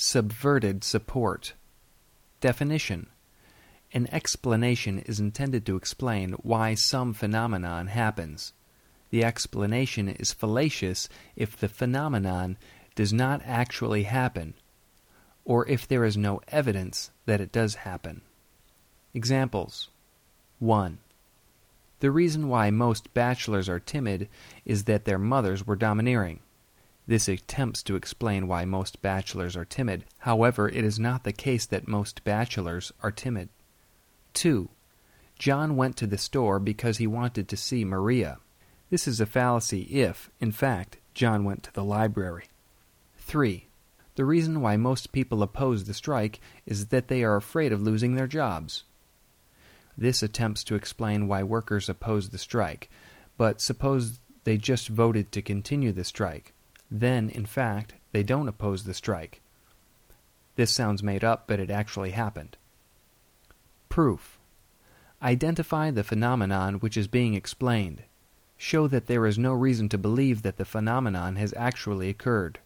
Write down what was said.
Subverted support. Definition An explanation is intended to explain why some phenomenon happens. The explanation is fallacious if the phenomenon does not actually happen, or if there is no evidence that it does happen. Examples 1. The reason why most bachelors are timid is that their mothers were domineering. This attempts to explain why most bachelors are timid. However, it is not the case that most bachelors are timid. 2. John went to the store because he wanted to see Maria. This is a fallacy if, in fact, John went to the library. 3. The reason why most people oppose the strike is that they are afraid of losing their jobs. This attempts to explain why workers oppose the strike, but suppose they just voted to continue the strike. Then, in fact, they don't oppose the strike. This sounds made up, but it actually happened. Proof. Identify the phenomenon which is being explained. Show that there is no reason to believe that the phenomenon has actually occurred.